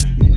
Yeah.